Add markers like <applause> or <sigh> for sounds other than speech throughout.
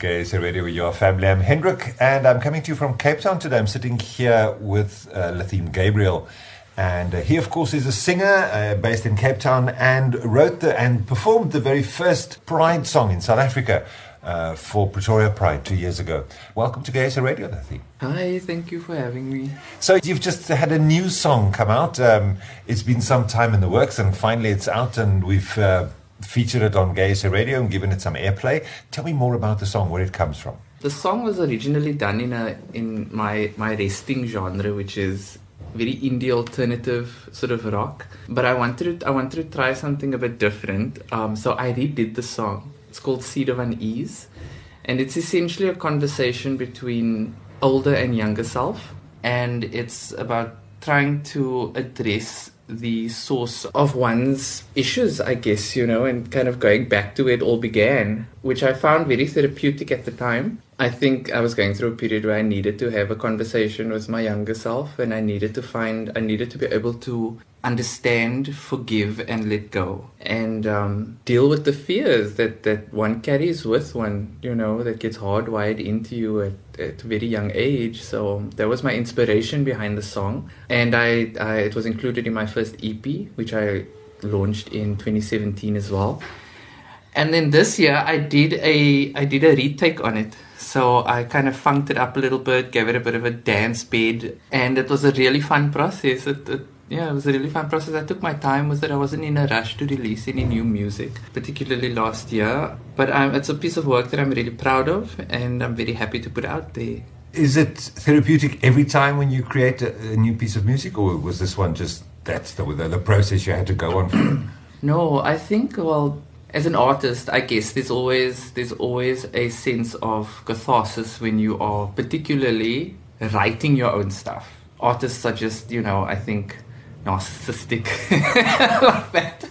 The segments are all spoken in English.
KSA Radio with your family. I'm Hendrik, and I'm coming to you from Cape Town today. I'm sitting here with uh, Gabriel. And uh, he, of course, is a singer uh, based in Cape Town and wrote the, and performed the very first Pride song in South Africa uh, for Pretoria Pride two years ago. Welcome to KSA Radio, Lathine. Hi, thank you for having me. So, you've just had a new song come out. Um, it's been some time in the works, and finally it's out, and we've uh, featured it on KSA Radio and given it some airplay. Tell me more about the song, where it comes from. The song was originally done in a in my my resting genre, which is very indie alternative sort of rock. But I wanted to I wanted to try something a bit different. Um, so I redid the song. It's called Seed of Unease, and it's essentially a conversation between older and younger self, and it's about trying to address the source of one's issues, I guess, you know, and kind of going back to where it all began, which I found very therapeutic at the time. I think I was going through a period where I needed to have a conversation with my younger self and I needed to find, I needed to be able to understand, forgive, and let go, and um, deal with the fears that, that one carries with one, you know, that gets hardwired into you at, at a very young age. So that was my inspiration behind the song, and I, I it was included in my first EP, which I launched in 2017 as well. And then this year I did a I did a retake on it. So I kind of funked it up a little bit, gave it a bit of a dance bed, and it was a really fun process. It, it, yeah, it was a really fun process. I took my time with it. I wasn't in a rush to release any new music, particularly last year. But um, it's a piece of work that I'm really proud of, and I'm very happy to put out there. Is it therapeutic every time when you create a, a new piece of music, or was this one just that's the, the, the process you had to go on for? <clears throat> no, I think, well, as an artist, I guess there's always there's always a sense of catharsis when you are particularly writing your own stuff. Artists are just, you know, I think narcissistic <laughs> like that.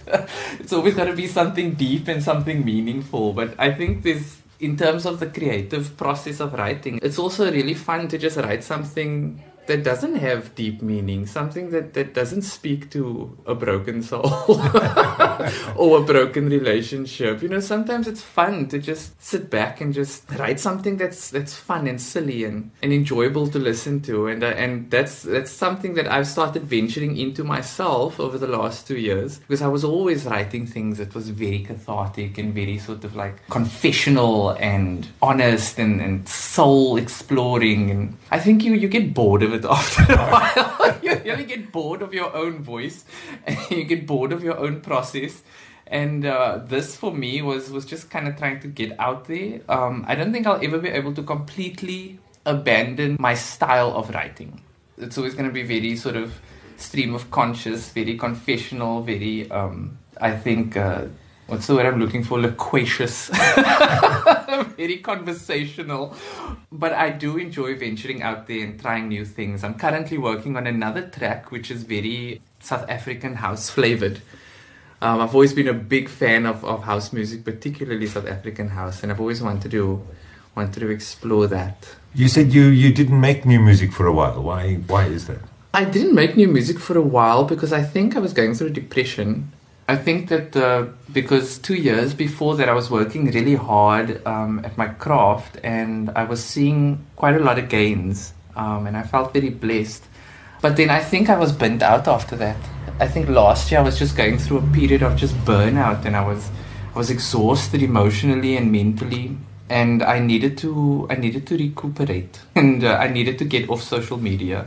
It's always got to be something deep and something meaningful. But I think this, in terms of the creative process of writing, it's also really fun to just write something that doesn't have deep meaning, something that, that doesn't speak to a broken soul <laughs> <laughs> or a broken relationship. You know, sometimes it's fun to just sit back and just write something that's that's fun and silly and, and enjoyable to listen to. And uh, and that's that's something that I've started venturing into myself over the last two years because I was always writing things that was very cathartic and very sort of like confessional and honest and, and soul exploring. And I think you you get bored of it after a <laughs> while. <laughs> you, you get bored of your own voice and you get bored of your own process. And uh, this for me was, was just kind of trying to get out there. Um, I don't think I'll ever be able to completely abandon my style of writing. It's always going to be very sort of stream of conscious, very confessional, very, um, I think, uh, what's the word I'm looking for? Loquacious, <laughs> very conversational. But I do enjoy venturing out there and trying new things. I'm currently working on another track which is very South African house flavored. Um, I've always been a big fan of, of house music, particularly South African house, and I've always wanted to wanted to explore that. You said you, you didn't make new music for a while. Why why is that? I didn't make new music for a while because I think I was going through depression I think that uh, because two years before that, I was working really hard um, at my craft and I was seeing quite a lot of gains um, and I felt very blessed. But then I think I was burnt out after that. I think last year I was just going through a period of just burnout and I was I was exhausted emotionally and mentally and I needed to I needed to recuperate <laughs> and uh, I needed to get off social media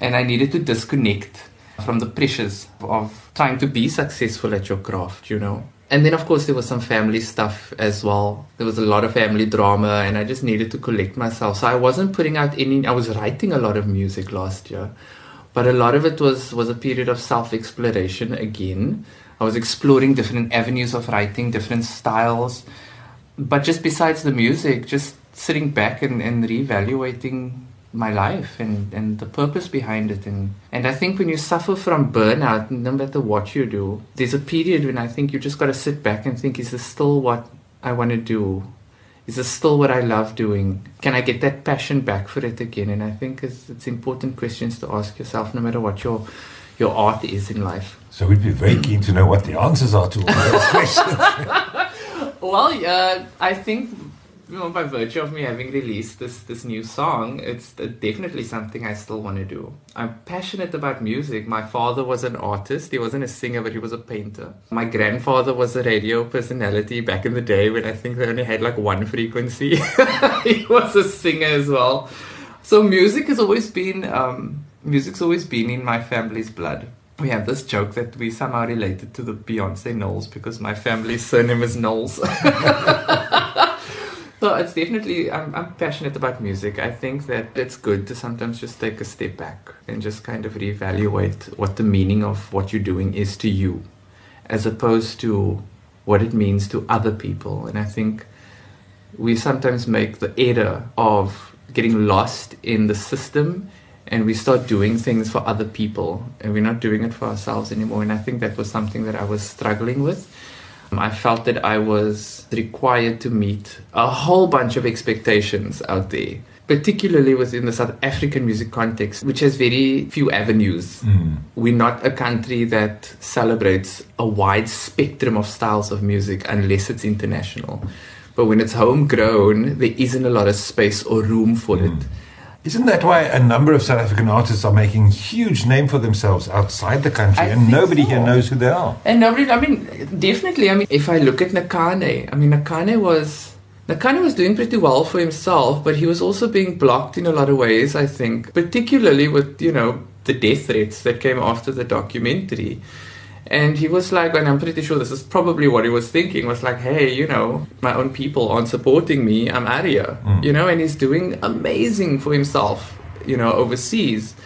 and I needed to disconnect from the pressures of trying to be successful at your craft, you know. And then, of course, there was some family stuff as well. There was a lot of family drama, and I just needed to collect myself. So I wasn't putting out any, I was writing a lot of music last year, but a lot of it was, was a period of self exploration again. I was exploring different avenues of writing, different styles. But just besides the music, just sitting back and, and reevaluating my life and, and the purpose behind it and and I think when you suffer from burnout no matter what you do there's a period when I think you just got to sit back and think is this still what I want to do is this still what I love doing? Can I get that passion back for it again? And I think it's, it's important questions to ask yourself no matter what your your art is in life. So we'd be very keen to know what the answers are to all those <laughs> questions. Well uh, I think you know, by virtue of me having released this this new song, it's definitely something I still want to do. I'm passionate about music. My father was an artist. He wasn't a singer, but he was a painter. My grandfather was a radio personality back in the day when I think they only had like one frequency. <laughs> he was a singer as well. So music has always been um, music's always been in my family's blood. We have this joke that we somehow related to the Beyonce Knowles because my family's surname is Knowles. <laughs> So it's definitely, I'm, I'm passionate about music. I think that it's good to sometimes just take a step back and just kind of reevaluate what the meaning of what you're doing is to you, as opposed to what it means to other people. And I think we sometimes make the error of getting lost in the system and we start doing things for other people and we're not doing it for ourselves anymore. And I think that was something that I was struggling with. I felt that I was required to meet a whole bunch of expectations out there, particularly within the South African music context, which has very few avenues. Mm. We're not a country that celebrates a wide spectrum of styles of music unless it's international. But when it's homegrown, there isn't a lot of space or room for mm. it. Isn't that why a number of South African artists are making huge name for themselves outside the country, I and nobody so. here knows who they are? And nobody, I mean, definitely. I mean, if I look at Nakhane, I mean, Nakhane was Nakhane was doing pretty well for himself, but he was also being blocked in a lot of ways. I think, particularly with you know the death threats that came after the documentary. And he was like, and I'm pretty sure this is probably what he was thinking, was like, hey, you know, my own people aren't supporting me, I'm out of here. Mm. You know, and he's doing amazing for himself, you know, overseas.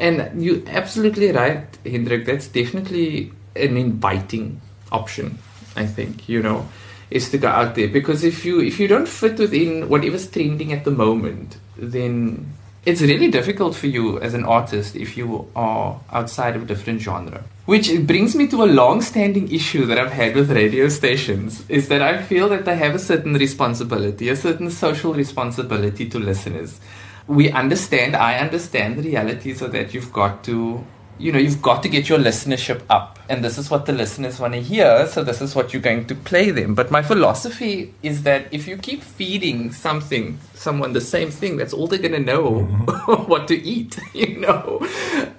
And you're absolutely right, Hendrik, that's definitely an inviting option, I think, you know, is to go out there. Because if you if you don't fit within whatever's trending at the moment, then it's really difficult for you as an artist if you are outside of a different genre. Which brings me to a long standing issue that I've had with radio stations is that I feel that they have a certain responsibility, a certain social responsibility to listeners. We understand, I understand the realities so that you've got to you know, you've got to get your listenership up. And this is what the listeners want to hear, so this is what you're going to play them. But my philosophy is that if you keep feeding something, someone the same thing, that's all they're going to know mm-hmm. <laughs> what to eat, <laughs> you know.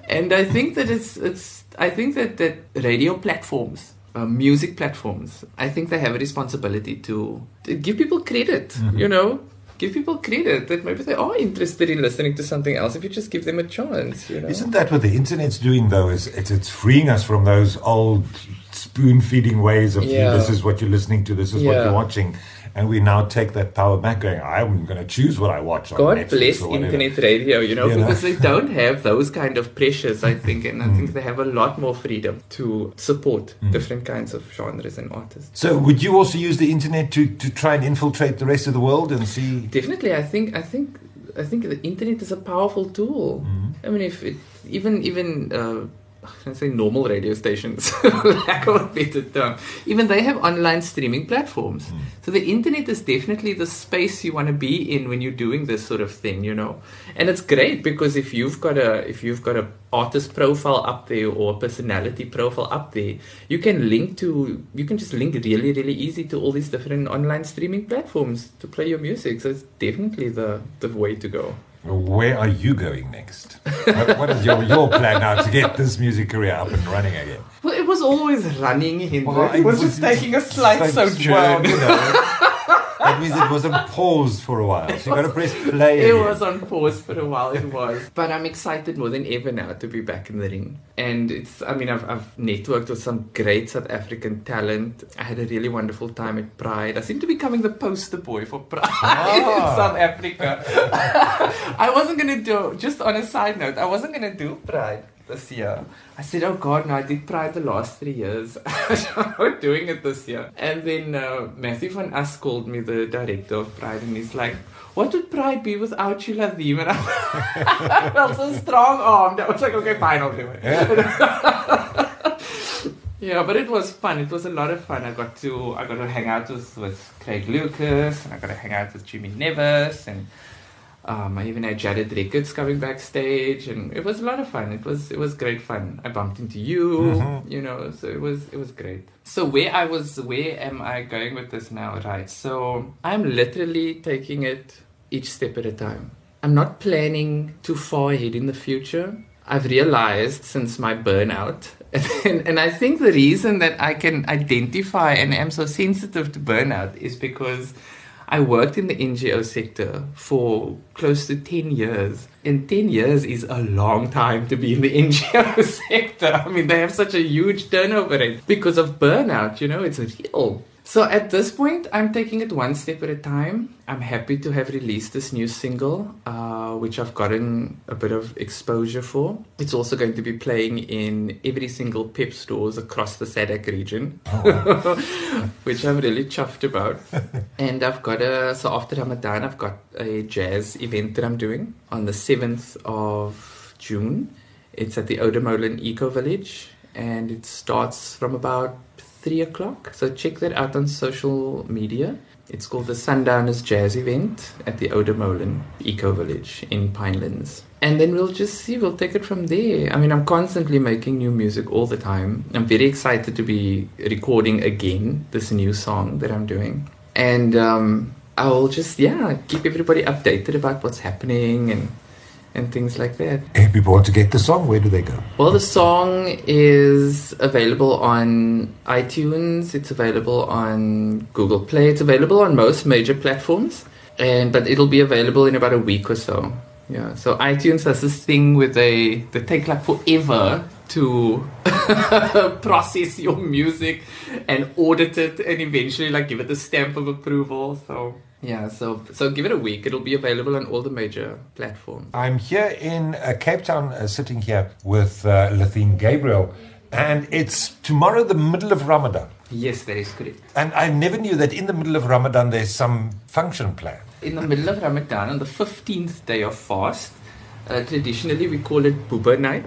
And I think that it's, it's I think that, that radio platforms, uh, music platforms, I think they have a responsibility to, to give people credit, mm-hmm. you know give people credit that maybe they are interested in listening to something else if you just give them a chance. You know? Isn't that what the internet's doing though? Is it's, it's freeing us from those old spoon feeding ways of yeah. this is what you're listening to, this is yeah. what you're watching and we now take that power back going i'm going to choose what i watch on god Netflix bless internet radio you know you because know? they <laughs> don't have those kind of pressures i think and i mm. think they have a lot more freedom to support mm. different kinds of genres and artists so would you also use the internet to, to try and infiltrate the rest of the world and see definitely i think i think I think the internet is a powerful tool. Mm. I mean, if it, even even uh, I say normal radio stations, <laughs> lack of a better term, even they have online streaming platforms. Mm. So the internet is definitely the space you want to be in when you're doing this sort of thing, you know. And it's great because if you've got a if you've got a artist profile up there or a personality profile up there, you can link to you can just link really really easy to all these different online streaming platforms to play your music. So it's definitely the the way to go. Where are you going next? what, what is your, your plan now to get this music career up and running again? Well, it was always running, Hendrik. Well, it was, was just taking a slight sojourn. Well, you know, that means it was on pause for a while. So you got to press play. It again. was on pause for a while. It was, but I'm excited more than ever now to be back in the ring. And it's, I mean, I've, I've networked with some great South African talent. I had a really wonderful time at Pride. I seem to be becoming the poster boy for Pride ah. in South Africa. <laughs> I wasn't gonna do. Just on a side note, I wasn't gonna do Pride this year. I said, oh God, no, I did Pride the last three years. <laughs> I'm not doing it this year. And then uh, Matthew van As called me, the director of Pride, and he's like, what would Pride be without you, Ladim? And I <laughs> felt so strong armed. I was like, okay, fine, I'll do it. Yeah. <laughs> yeah, but it was fun. It was a lot of fun. I got to I got to hang out with, with Craig Lucas, and I got to hang out with Jimmy Nevis, and Um, I even had Jarrad Ricketts coming backstage, and it was a lot of fun. It was it was great fun. I bumped into you, Mhm. you know, so it was it was great. So where I was, where am I going with this now? Right. So I'm literally taking it each step at a time. I'm not planning too far ahead in the future. I've realized since my burnout, <laughs> and, and I think the reason that I can identify and am so sensitive to burnout is because I worked in the NGO sector for close to 10 years. And 10 years is a long time to be in the <laughs> NGO sector. I mean, they have such a huge turnover rate because of burnout, you know, it's real. So at this point, I'm taking it one step at a time. I'm happy to have released this new single, uh, which I've gotten a bit of exposure for. It's also going to be playing in every single PEP stores across the SADC region, <laughs> which I'm really chuffed about. <laughs> and I've got a, so after Ramadan, I've got a jazz event that I'm doing on the 7th of June. It's at the Oude Molen Eco Village and it starts from about three o'clock. So check that out on social media. It's called the Sundowners Jazz Event at the Oude Molen Eco Village in Pinelands. And then we'll just see, we'll take it from there. I mean, I'm constantly making new music all the time. I'm very excited to be recording again this new song that I'm doing. And um, I'll just, yeah, keep everybody updated about what's happening and, and things like that. If people want to get the song, where do they go? Well, the song is available on iTunes. It's available on Google Play. It's available on most major platforms, and but it'll be available in about a week or so. Yeah. So iTunes has this thing where they they take like forever to <laughs> process your music and audit it, and eventually like give it the stamp of approval. So yeah. So so give it a week. It'll be available on all the major platforms. I'm here in uh, Cape Town, uh, sitting here with uh, Lathine Gabriel, and it's tomorrow, the middle of Ramadan. Yes, that is correct. And I never knew that in the middle of Ramadan there's some function planned. in the middle of Ramadan, on the 15th day of fast, uh, traditionally we call it Boeba night.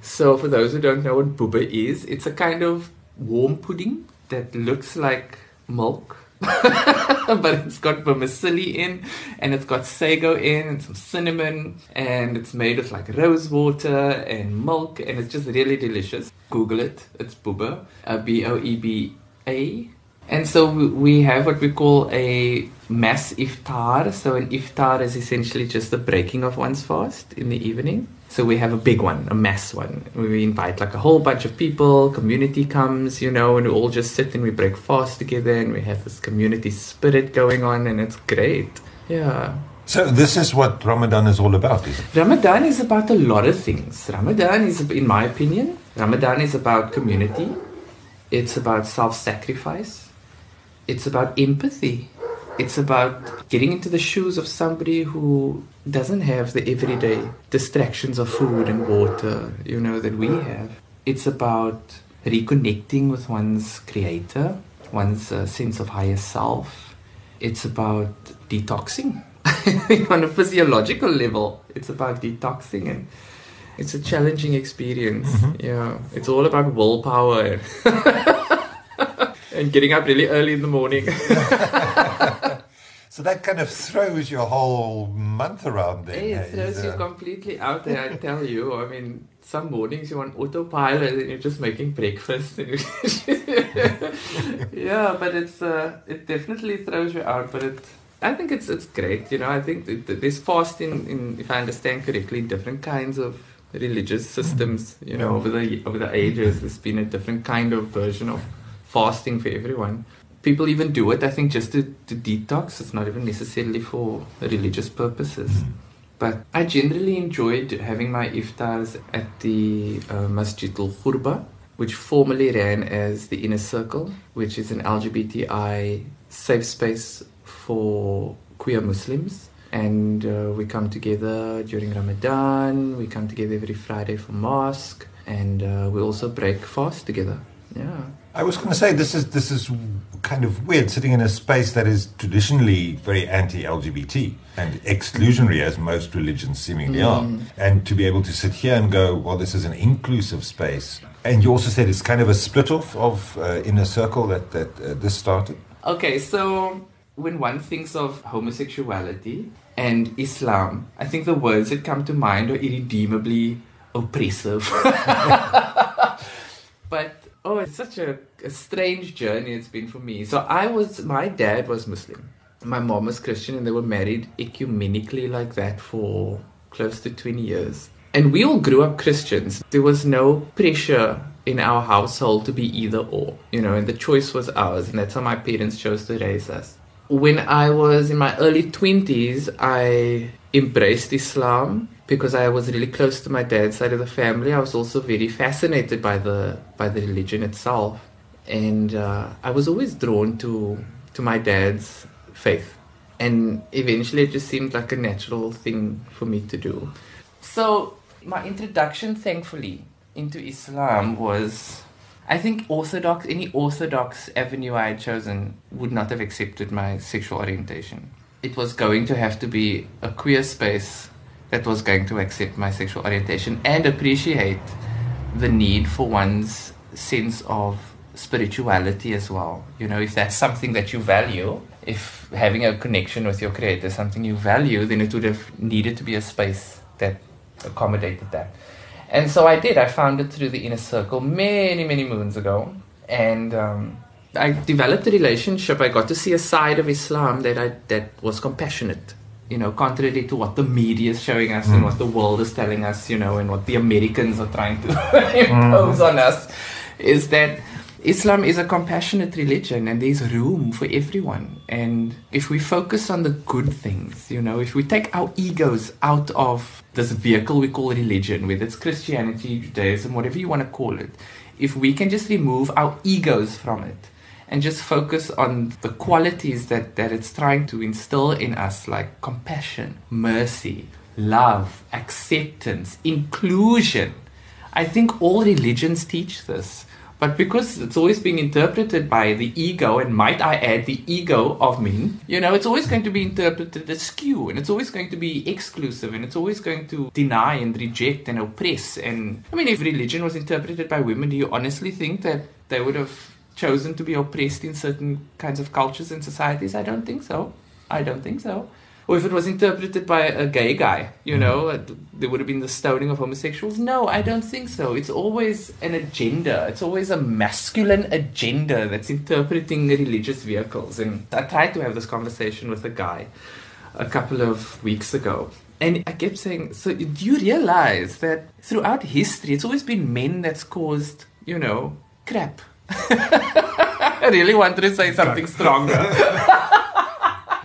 So, for those who don't know what Boeba is, it's a kind of warm pudding that looks like milk. <laughs> but it's got vermicelli in and it's got sago in and some cinnamon and it's made with like rose water and milk and it's just really delicious. Google it. It's Boeba. Uh, B O E B A. And so we- we have what we call a mass iftar. So an iftar is essentially just the breaking of one's fast in the evening. So we have a big one, a mass one. We invite like a whole bunch of people, community comes, you know, and we all just sit and we break fast together and we have this community spirit going on and it's great. Yeah. So this is what Ramadan is all about, is it? Ramadan is about a lot of things. Ramadan is, in my opinion, Ramadan is about community. It's about self-sacrifice. It's about empathy. It's about getting into the shoes of somebody who doesn't have the everyday distractions of food and water, you know, that we have. It's about reconnecting with one's creator, one's uh, sense of higher self. It's about detoxing <laughs> on a physiological level. It's about detoxing and it's a challenging experience. Yeah, it's all about willpower <laughs> and getting up really early in the morning. <laughs> So that kind of throws your whole month around there. Hey, it throws you completely out there, I tell you. I mean, some mornings you're on autopilot and you're just making breakfast. <laughs> Yeah, but it's uh, it definitely throws you out. But it, I think it's it's great. You know, I think there's fasting, in, if I understand correctly, in different kinds of religious systems. You know, over the over the ages, there's been a different kind of version of fasting for everyone. People even do it, I think, just to, to detox. It's not even necessarily for religious purposes. But I generally enjoyed having my iftars at the uh, Masjid al Ghurba, which formerly ran as the Inner Circle, which is an LGBTI safe space for queer Muslims. And uh, we come together during Ramadan, we come together every Friday for mosque, and uh, we also break fast together. Yeah. I was going to say this is this is kind of weird sitting in a space that is traditionally very anti-LGBT and exclusionary, as most religions seemingly are, and to be able to sit here and go, well, this is an inclusive space. And you also said it's kind of a split off of uh, inner circle that that uh, this started. Okay, so when one thinks of homosexuality and Islam, I think the words that come to mind are irredeemably oppressive. <laughs> oh, it's such a, a strange journey it's been for me. So I was, my dad was Muslim, my mom was Christian, and they were married ecumenically like that for close to 20 years. And we all grew up Christians. There was no pressure in our household to be either or, you know, and the choice was ours, and that's how my parents chose to raise us. When I was in my early 20s, I embraced Islam because I was really close to my dad's side of the family. I was also very fascinated by the by the religion itself, and uh, I was always drawn to to my dad's faith. And eventually, it just seemed like a natural thing for me to do. So my introduction, thankfully, into Islam was I think orthodox any orthodox avenue I had chosen would not have accepted my sexual orientation. It was going to have to be a queer space that was going to accept my sexual orientation and appreciate the need for one's sense of spirituality as well. You know, if that's something that you value, if having a connection with your creator is something you value, then it would have needed to be a space that accommodated that. And so I did. I found it through the inner circle many, many moons ago. And um, I developed a relationship. I got to see a side of Islam that I that was compassionate. You know, contrary to what the media is showing us mm. and what the world is telling us. You know, and what the Americans are trying to <laughs> impose mm. on us, is that Islam is a compassionate religion and there's room for everyone. And if we focus on the good things, you know, if we take our egos out of this vehicle we call religion, whether it's Christianity, Judaism, whatever you want to call it, if we can just remove our egos from it and just focus on the qualities that, that it's trying to instill in us, like compassion, mercy, love, acceptance, inclusion. I think all religions teach this. But because it's always being interpreted by the ego, and might I add, the ego of men, you know, it's always going to be interpreted askew, and it's always going to be exclusive, and it's always going to deny and reject and oppress. And I mean, if religion was interpreted by women, do you honestly think that they would have chosen to be oppressed in certain kinds of cultures and societies? I don't think so. I don't think so or if it was interpreted by a gay guy, you know, mm-hmm. there would have been the stoning of homosexuals. No, I don't think so. It's always an agenda. It's always a masculine agenda that's interpreting religious vehicles. And I tried to have this conversation with a guy a couple of weeks ago. And I kept saying, so do you realize that throughout history, it's always been men that's caused, you know, crap. I <laughs> really wanted to say something stronger. <laughs>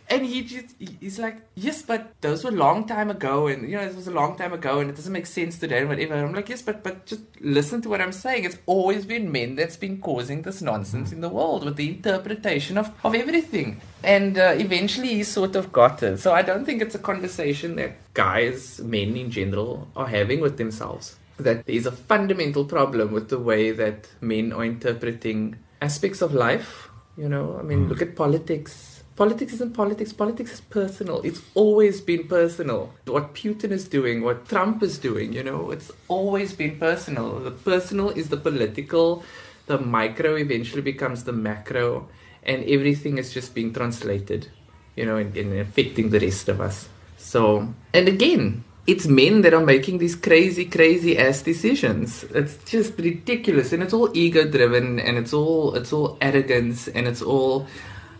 and he just he's like yes but those were a long time ago and you know it was a long time ago and it doesn't make sense today and whatever. I'm like yes but but just listen to what i'm saying. It's always been men that's been causing this nonsense in the world with the interpretation of, of everything. And uh, eventually he sort of got it. So i don't think it's a conversation that guys men in general are having with themselves. That there's a fundamental problem with the way that men are interpreting aspects of life you know? I mean mm. look at politics Politics isn't politics. Politics is personal. It's always been personal. What Putin is doing, what Trump is doing, you know, it's always been personal. The personal is the political. The micro eventually becomes the macro, and everything is just being translated, you know, and, and affecting the rest of us. So, and again, it's men that are making these crazy, crazy ass decisions. It's just ridiculous, and it's all ego driven, and it's all it's all arrogance, and it's all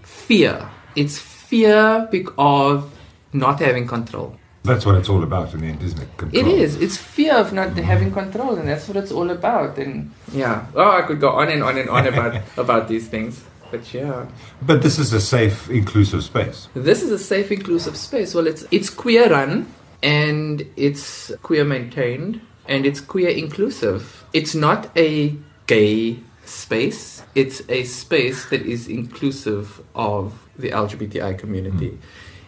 fear it's fear of not having control. That's what it's all about in the end, isn't it? Control. It is. It's fear of not mm-hmm. having control, and that's what it's all about. And yeah, oh, I could go on and on and on about <laughs> about these things. But yeah. But this is a safe, inclusive space. This is a safe, inclusive space. Well, it's it's queer run and it's queer maintained and it's queer inclusive. It's not a gay space. It's a space that is inclusive of the LGBTI community. Mm.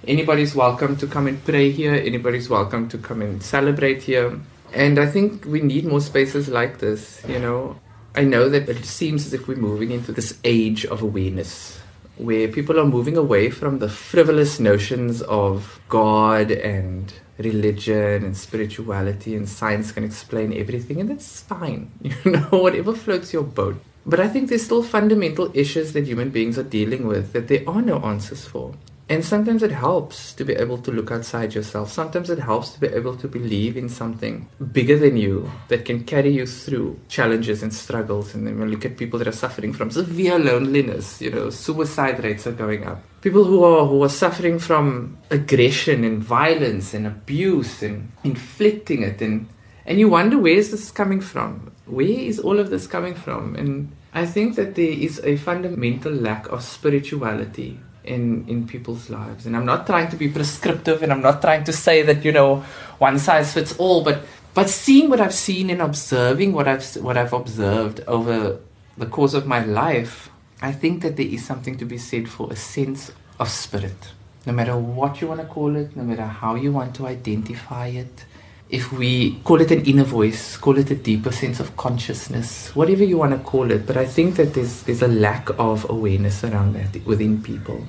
Anybody's welcome to come and pray here. Anybody's welcome to come and celebrate here. And I think we need more spaces like this. You know, I know that it seems as if we're moving into this age of awareness where people are moving away from the frivolous notions of God and religion and spirituality and science can explain everything and that's fine <laughs> you know whatever floats your boat But I think there's still fundamental issues that human beings are dealing with that there are no answers for. And sometimes it helps to be able to look outside yourself. Sometimes it helps to be able to believe in something bigger than you that can carry you through challenges and struggles. And then we look at people that are suffering from severe loneliness, you know, suicide rates are going up. People who are who are suffering from aggression and violence and abuse and inflicting it and and you wonder where is this coming from? Where is all of this coming from? And I think that there is a fundamental lack of spirituality in in people's lives. And i'm not trying to be prescriptive and i'm not trying to say that you know one size fits all but but seeing what i've seen and observing what i've what i've observed over the course of my life i think that there is something to be said for a sense of spirit. No matter what you want to call it no matter how you want to identify it if we call it an inner voice, call it a deeper sense of consciousness, whatever you want to call it, but I think that there's there's a lack of awareness around that within people.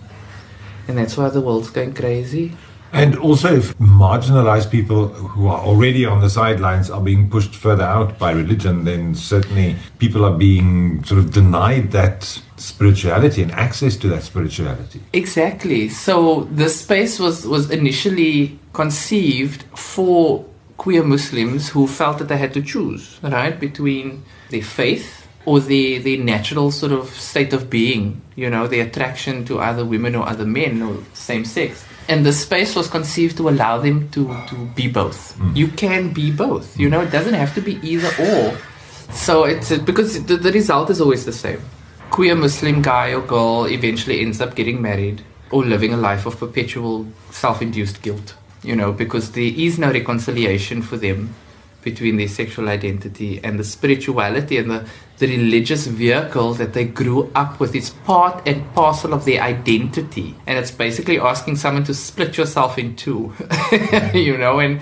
And that's why the world's going crazy. And also, if marginalized people who are already on the sidelines are being pushed further out by religion, then certainly people are being sort of denied that spirituality and access to that spirituality. Exactly. So the space was, was initially conceived for queer Muslims who felt that they had to choose, right, between their faith or their, their natural sort of state of being, you know, the attraction to other women or other men or same sex. And the space was conceived to allow them to, to be both. Mm. You can be both, you know, it doesn't have to be either or. So it's because the, the result is always the same. Queer Muslim guy or girl eventually ends up getting married or living a life of perpetual self induced guilt you know, because there is no reconciliation for them between their sexual identity and the spirituality and the, the religious vehicle that they grew up with. It's part and parcel of their identity. And it's basically asking someone to split yourself in two, <laughs> you know, and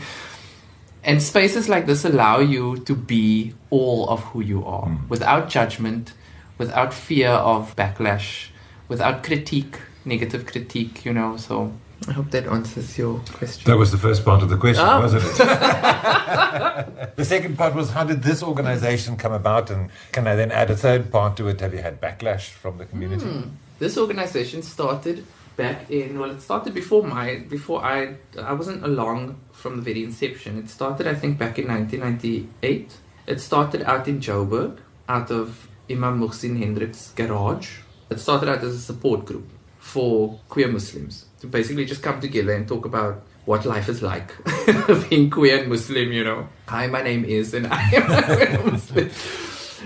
and spaces like this allow you to be all of who you are mm. without judgment, without fear of backlash, without critique, negative critique, you know, so I hope that answers your question. That was the first part of the question, oh. wasn't it? <laughs> the second part was how did this organization come about, and can I then add a third part to it? Have you had backlash from the community? Hmm. This organization started back in well, it started before my before I I wasn't along from the very inception. It started I think back in 1998. It started out in Joburg, out of Imam Muhsin Hendricks' garage. It started out as a support group for queer Muslims to basically just come together and talk about what life is like <laughs> being queer and Muslim, you know. Hi, my name is, and <laughs> I am a Muslim.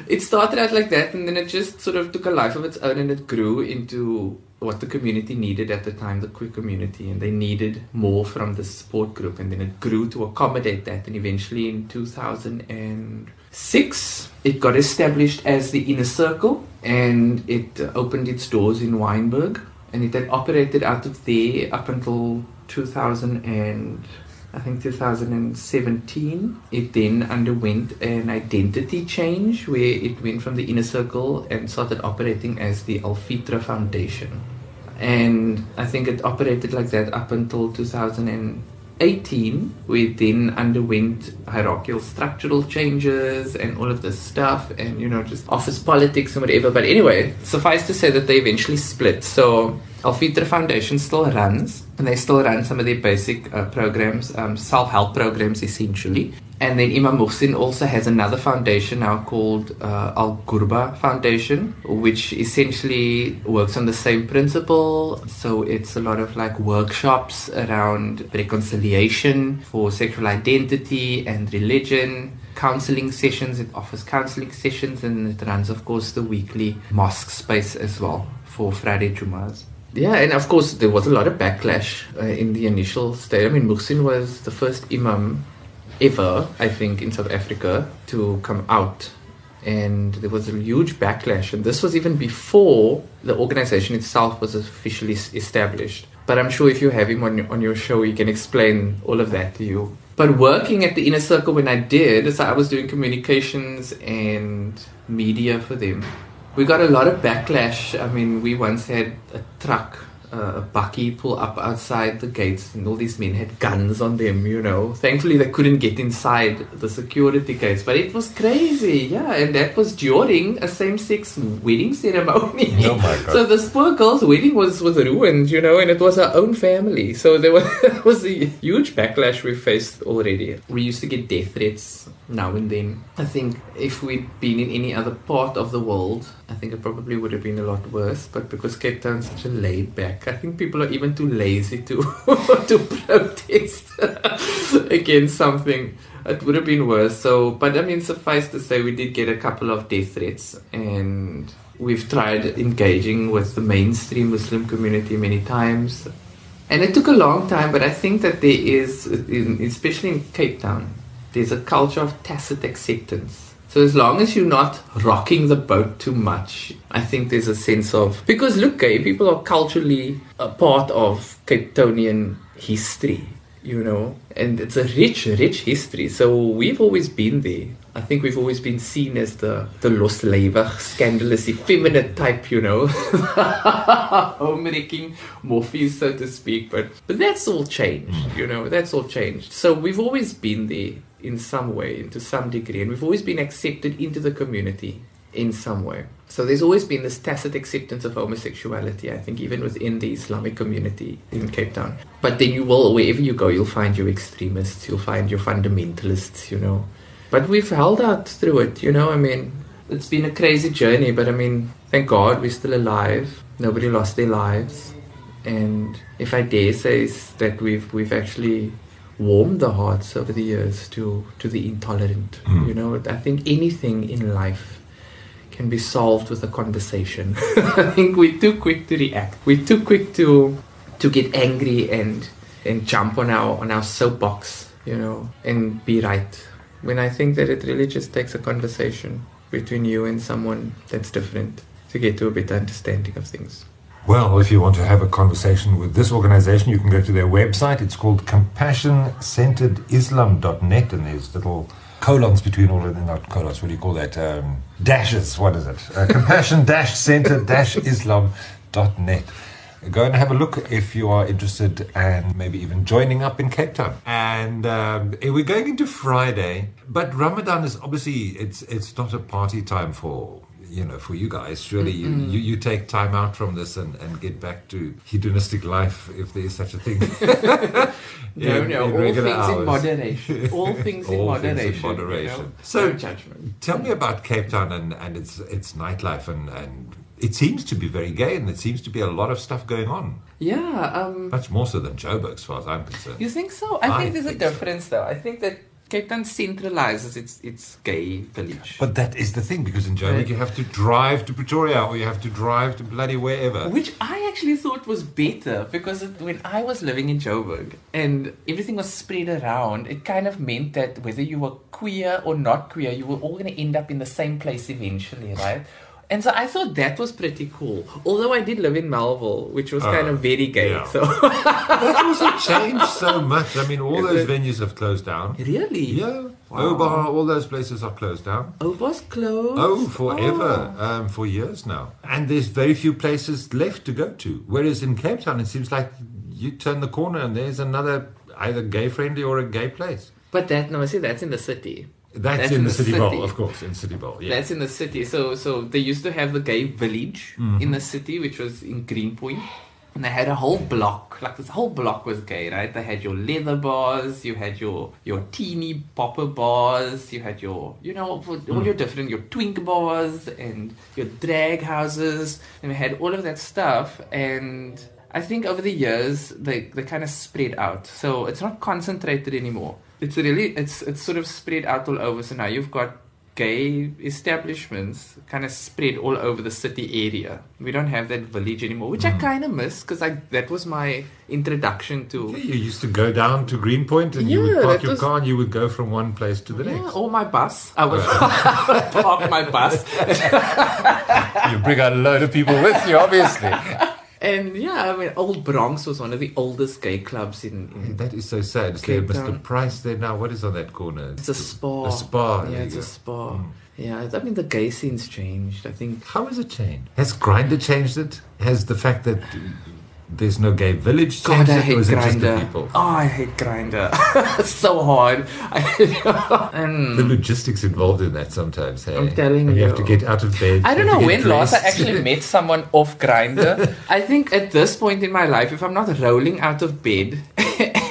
It started out like that, and then it just sort of took a life of its own, and it grew into what the community needed at the time, the queer community, and they needed more from the support group, and then it grew to accommodate that, and eventually in 2006, it got established as the Inner Circle, and it opened its doors in Wynberg and it had operated out of there up until 2000 and I think 2017. It then underwent an identity change where it went from the inner circle and started operating as the Al Fitra Foundation. And I think it operated like that up until 2000 18, we then underwent hierarchical structural changes and all of this stuff, and you know, just office politics and whatever. But anyway, suffice to say that they eventually split. So Al Fitra Foundation still runs, and they still run some of their basic uh, programs, um, self help programs essentially. And then Imam Muhsin also has another foundation now called uh, Al Ghurba Foundation, which essentially works on the same principle. So it's a lot of like workshops around reconciliation for sexual identity and religion, counseling sessions. It offers counseling sessions and it runs, of course, the weekly mosque space as well for Friday Jumas. Yeah, and of course, there was a lot of backlash uh, in the initial state. I mean, Muhsin was the first Imam ever, I think, in South Africa to come out. And there was a huge backlash. And this was even before the organization itself was officially established. But I'm sure if you have him on, on your show, he can explain all of that to you. But working at the inner circle when I did, so I was doing communications and media for them. We got a lot of backlash. I mean, we once had a truck a bakkie pull up outside the gates, and all these men had guns on them. You know, thankfully they couldn't get inside the security gates, but it was crazy. Yeah, and that was during a same-sex wedding ceremony. Oh my <laughs> God. So this poor girl's wedding was was ruined. You know, and it was her own family. So there was, <laughs> was a huge backlash we faced already. We used to get death threats now and then. I think if we'd been in any other part of the world, I think it probably would have been a lot worse. But because Cape Town's such a laid back, I think people are even too lazy to <laughs> to protest <laughs> against something. It would have been worse. So, but I mean, suffice to say, we did get a couple of death threats, and we've tried engaging with the mainstream Muslim community many times. And it took a long time, but I think that there is, especially in Cape Town, there's a culture of tacit acceptance. So as long as you're not rocking the boat too much, I think there's a sense of because look, gay people are culturally a part of Cape Townian history, you know, and it's a rich, rich history. So we've always been there. I think we've always been seen as the the loslever, scandalous, effeminate type, you know, <laughs> home-wrecking moffies, so to speak. But but that's all changed, mm. you know. That's all changed. So we've always been there in some way, to some degree, and we've always been accepted into the community in some way. So there's always been this tacit acceptance of homosexuality, I think, even within the Islamic community in Cape Town. But then you will, wherever you go, you'll find your extremists, you'll find your fundamentalists, you know. But we've held out through it, you know. I mean, it's been a crazy journey, but I mean, thank God we're still alive. Nobody lost their lives. And if I dare say is that we've we've actually warmed the hearts over the years to to the intolerant. Mm. You know, I think anything in life can be solved with a conversation. <laughs> I think we're too quick to react. We're too quick to to get angry and and jump on our on our soapbox, you know, and be right. When I think that it really just takes a conversation between you and someone that's different to get to a better understanding of things. Well, if you want to have a conversation with this organization, you can go to their website. It's called compassioncenteredislam.net, and there's little colons between all of them, not colons, what do you call that? Um, dashes, what is it? Uh, compassion centered islam.net. Go and have a look if you are interested and maybe even joining up in Cape Town. And um, we're going into Friday, but Ramadan is obviously it's it's not a party time for you know for you guys. Surely you, you, you take time out from this and, and get back to hedonistic life if there is such a thing. <laughs> No, In- no, in all things in moderation. All things in <laughs> All moderation. things in you know? moderation. So- no judgment. Tell me about Cape Town and, and its its nightlife and, and it seems to be very gay and there seems to be a lot of stuff going on. Yeah, um, Much more so than Joburg as far as I'm concerned. you think so? I, I think there's think a so. difference, though. I think that Cape Town centralizes its its gay village. But that is the thing because in Joburg Right. you have to drive to Pretoria or you have to drive to bloody wherever. Which I actually thought was better because it, when I was living in Joburg and everything was spread around, it kind of meant that whether you were queer or not queer, you were all going to end up in the same place eventually, right? And so I thought that was pretty cool. Although I did live in Melville, which was kind Oh, of very gay. yeah. So That's also changed so much. I mean, all Is those it- venues have closed down. really, Yeah, Wow. Obar, all those places are closed down. Obar's closed. Oh, forever, um, for years now. And there's very few places left to go to. Whereas in Cape Town, it seems like you turn the corner and there's another either gay friendly or a gay place. But that no, I see, that's in the city. That's, That's in, in the, the City, city. Bowl, of course, in City Bowl. Yeah. That's in the city. So so they used to have the gay village Mm-hmm. in the city, which was in Greenpoint. And they had a whole block, like this whole block was gay, right? They had your leather bars, you had your your teeny popper bars, you had your you know for Mm. all your different your twink bars and your drag houses, and we had all of that stuff. And I think over the years they they kind of spread out, so it's not concentrated anymore. It's really it's it's sort of spread out all over. So now you've got gay establishments kind of spread all over the city area. We don't have that village anymore, which I mm-hmm. kind of miss because I that was my introduction to. Yeah, you used to go down to Greenpoint and you would park your was- car and you would go from one place to the Yeah, next. or my bus. I would, I would <laughs> park my bus, <laughs> You bring out a load of people with you, obviously. <laughs> and yeah, I mean, Old Bronx was one of the oldest gay clubs in. in that is so sad. Is there Mr. Price there now? What is on that corner? it's a spa. A spa. Yeah, it's a spa. Hmm. Yeah, I mean the gay scene's changed. I think How has it changed? Has Grindr changed it? Has the fact that there's no gay village. God, I sense, hate or is it just the Grindr. people? Oh, I hate Grindr. <laughs> so hard. <laughs> and The logistics involved in that sometimes. Hey? I'm telling And you. have to get out of bed. I don't know to get when last I actually <laughs> met someone off Grindr. I think at this point in my life, if I'm not rolling out of bed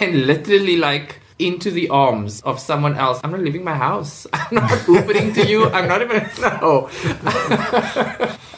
and literally like into the arms of someone else, I'm not leaving my house. I'm not Ubering to you. I'm not even no.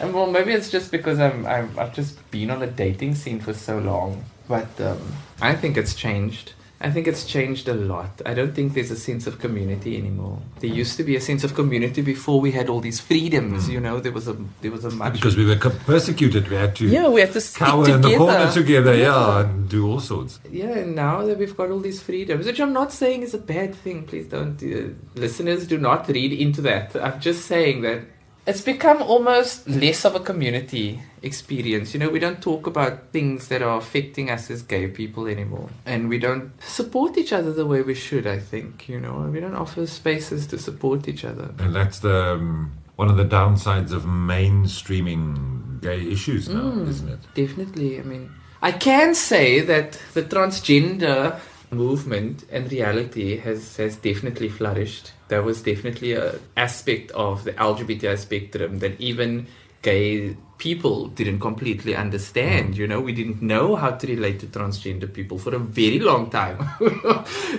And well, maybe it's just because I'm, I'm I've just been on the dating scene for so long. But um, I think it's changed. I think it's changed a lot. I don't think there's a sense of community anymore. There used to be a sense of community before we had all these freedoms. You know, there was a there was a much Because we were persecuted, we had to yeah we had to stick cower together. in the corner together, yeah. Yeah. and do all sorts. Yeah, and now that we've got all these freedoms, which I'm not saying is a bad thing. Please don't, uh, listeners, do not read into that. I'm just saying that it's become almost less of a community experience. You know, we don't talk about things that are affecting us as gay people anymore, and we don't support each other the way we should. I think you know, we don't offer spaces to support each other. And that's the um, one of the downsides of mainstreaming gay issues now, Mm. isn't it? Definitely. I mean, I can say that the transgender movement and reality has, has definitely flourished. There was definitely a aspect of the LGBTI spectrum that even gay people didn't completely understand. Mm. You know, we didn't know how to relate to transgender people for a very long time. <laughs>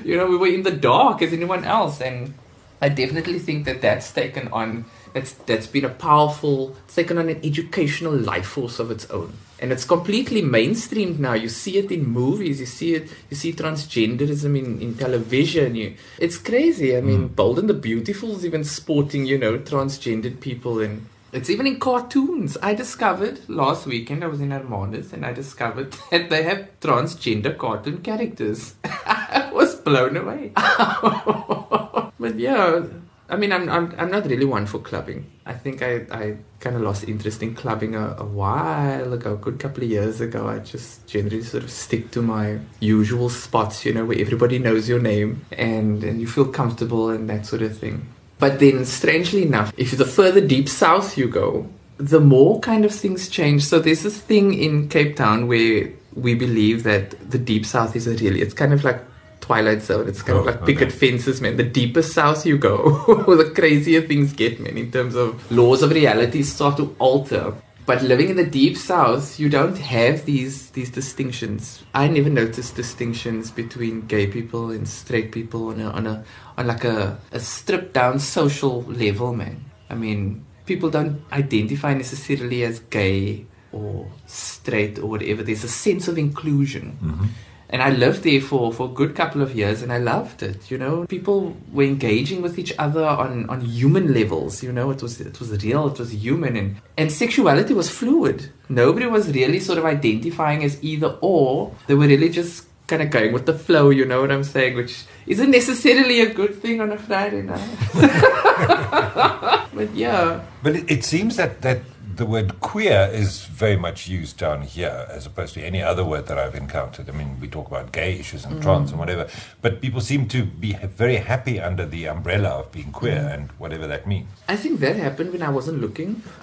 you know, we were in the dark as anyone else, and I definitely think that that's taken on. That's that's been a powerful. It's taken on an educational life force of its own, and it's completely mainstreamed now. You see it in movies. You see it. You see transgenderism in in television. You, it's crazy. I mean, hmm. Bold and the Beautiful is even sporting, you know, transgendered people and. It's even in cartoons. I discovered last weekend, I was in Hermanus and I discovered <laughs> that they have transgender cartoon characters. <laughs> I was blown away. <laughs> but yeah, I mean, I'm, I'm, I'm not really one for clubbing. I think I, I kind of lost interest in clubbing a, a while ago, a good couple of years ago. I just generally sort of stick to my usual spots, you know, where everybody knows your name and, and you feel comfortable and that sort of thing. But then, strangely enough, if you the further deep south you go, the more kind of things change. So there's this thing in Cape Town where we believe that the deep south is a really, it's kind of like Twilight Zone. It's kind of Oh, like picket okay. fences, man. The deeper south you go, <laughs> the crazier things get, man, in terms of laws of reality start to alter. But living in the deep south, you don't have these these distinctions. I never noticed distinctions between gay people and straight people on a on a on like a, a stripped down social level, man. I mean, people don't identify necessarily as gay or straight or whatever. There's a sense of inclusion. Mm-hmm. And I lived there for, for a good couple of years and I loved it, you know. People were engaging with each other on, on human levels, you know, it was it was real, it was human and, and sexuality was fluid. Nobody was really sort of identifying as either or. They were really just kind of going with the flow, you know what I'm saying, which isn't necessarily a good thing on a Friday night. <laughs> but yeah. But it, it seems that, that the word queer is very much used down here as opposed to any other word that I've encountered. I mean, we talk about gay issues and trans and whatever, but people seem to be very happy under the umbrella of being queer and whatever that means. I think that happened when I wasn't looking. <laughs>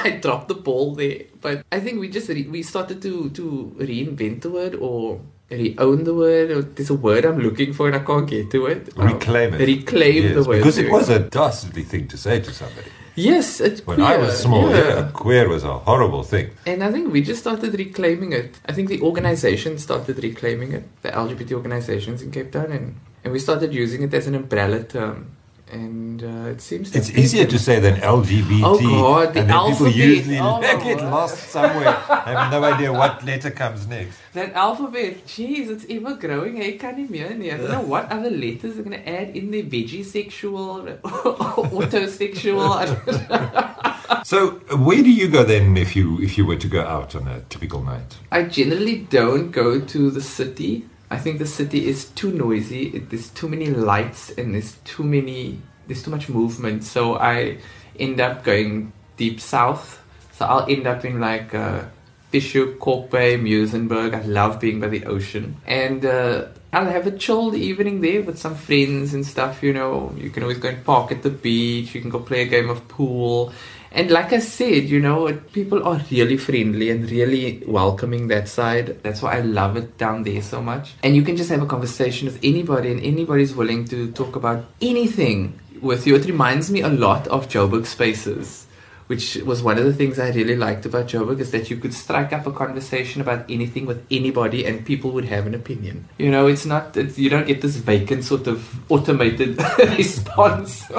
I dropped the ball there, but I think we just re- we started to to reinvent the word or re-own the word. Or there's a word I'm looking for and I can't get to it. Um, Reclaim it. Reclaim Yes, the word. Because it was a dastardly thing to say to somebody. Yes, it's When queer. I was small, yeah. yeah, queer was a horrible thing. And I think we just started reclaiming it. I think the organization started reclaiming it, the LGBT organizations in Cape Town, and, and we started using it as an umbrella term. And uh, it seems to It's easier to say than LGBT. Oh, God, the and then alphabet. people usually Oh, <laughs> get lost somewhere. I have no idea what letter comes next. That alphabet, jeez, it's ever growing. Hey, can't even I don't know what other letters they're going to add in there. Vegisexual, <laughs> autosexual. I don't. So, where do you go then if you if you were to go out on a typical night? I generally don't go to the city. I think the city is too noisy. It, there's too many lights and there's too many. There's too much movement. So I end up going deep south. So I'll end up in like uh, Kalk Bay, Muizenberg. I love being by the ocean, and uh, I'll have a chilled evening there with some friends and stuff. You know, you can always go and park at the beach. You can go play a game of pool, And like I said, you know, people are really friendly and really welcoming that side. That's why I love it down there so much. And you can just have a conversation with anybody, and anybody's willing to talk about anything with you. It reminds me a lot of Joburg Spaces which was one of the things I really liked about Joburg is that you could strike up a conversation about anything with anybody and people would have an opinion. You know, it's not it's, you don't get this vacant sort of automated <laughs> response <laughs>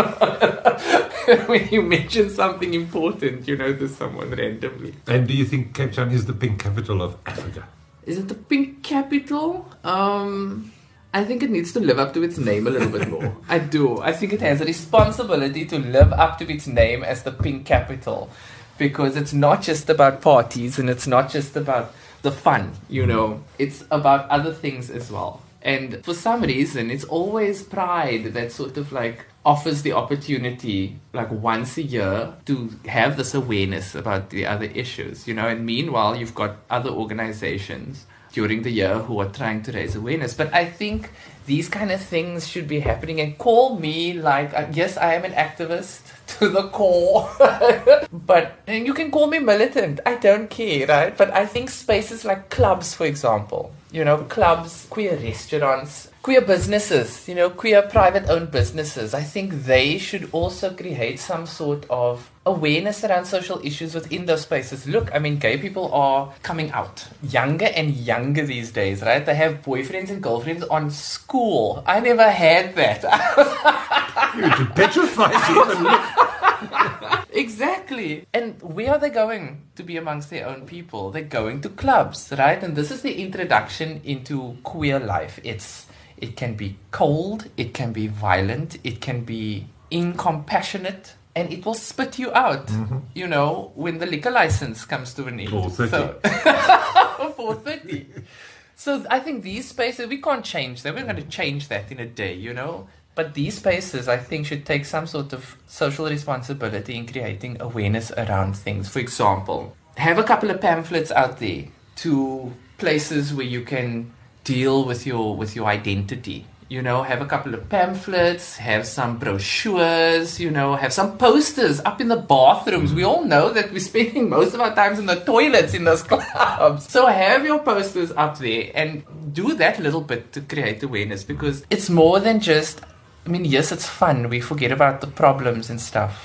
<laughs> when you mention something important, you know, to someone randomly. And do you think Cape Town is the pink capital of Africa? Is it the pink capital? Um I think it needs to live up to its name a little bit more. <laughs> I do. I think it has a responsibility to live up to its name as the pink capital because it's not just about parties and it's not just about the fun, you know, it's about other things as well. And for some reason, it's always pride that sort of like offers the opportunity, like once a year, to have this awareness about the other issues, you know. And meanwhile, you've got other organizations during the year who are trying to raise awareness. But I think these kind of things should be happening and call me like, uh, yes, I am an activist <laughs> to the core. <laughs> but and you can call me militant. I don't care, right? But I think spaces like clubs, for example, you know, clubs, queer restaurants, queer businesses, you know, queer private owned businesses, I think they should also create some sort of awareness around social issues within those spaces. Look, I mean, gay people are coming out younger and younger these days, right? They have boyfriends and girlfriends on school. I never had that. You're petrified <laughs> exactly. And where are they going to be amongst their own people? They're going to clubs, right? And this is the introduction into queer life. It's it can be cold, it can be violent, it can be incompassionate, and it will spit you out, mm-hmm. you know, when the liquor license comes to an end. 430. So, <laughs> 430. so I think these spaces, we can't change them. We're going to change that in a day, you know? But these spaces, I think, should take some sort of social responsibility in creating awareness around things. For example, have a couple of pamphlets out there to places where you can deal with your with your identity. You know have a couple of pamphlets have some brochures you know have some posters up in the bathrooms. We mm. all know that we're spending most of our times in the toilets in those <laughs> clubs. So have your posters up there and do that little bit to create awareness because it's more than just i mean yes it's fun. We forget about the problems and stuff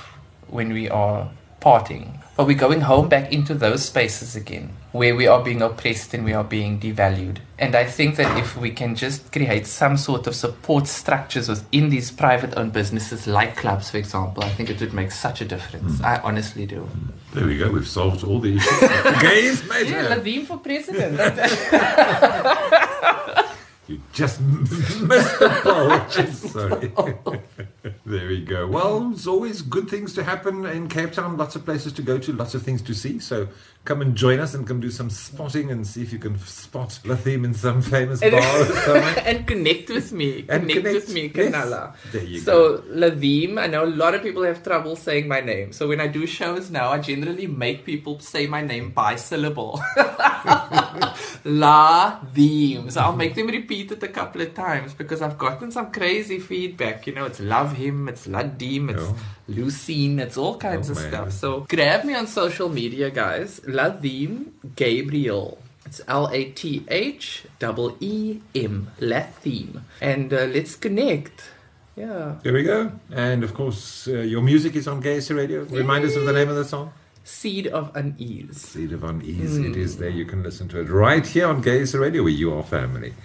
when we are parting but we're going home back into those spaces again where we are being oppressed and we are being devalued. And I think that if we can just create some sort of support structures within these private owned businesses, like clubs, for example, I think it would make such a difference. Mm. I honestly do. There we go. We've solved all the issues. <laughs> Gays, mate. Yeah, Ladeem for president. <laughs> <laughs> You just missed the ball. Sorry. There we go. Well, it's always good things to happen in Cape Town. Lots of places to go to, lots of things to see. So come and join us and come do some spotting and see if you can spot Latheem in some famous bar <laughs> and connect with me. And connect, connect with me, Kanala. Yes. There you so, go. Latheem, I know a lot of people have trouble saying my name. So when I do shows now, I generally make people say my name by syllable. <laughs> Latheem. So I'll make them repeat it a couple of times because I've gotten some crazy feedback. You know, it's love him, it's Ladim, it's oh. Lucine, it's all kinds oh, of man. stuff. So grab me on social media, guys. Latheem Gabriel. It's L A T H double E M, Latheem. And uh, let's connect. Yeah. There we go. And of course, uh, your music is on Gay's Radio. Remind us of the name of the song. Seed of Unease. Seed of Unease. Mm. It is there. You can listen to it right here on Gay's Radio, where you are family.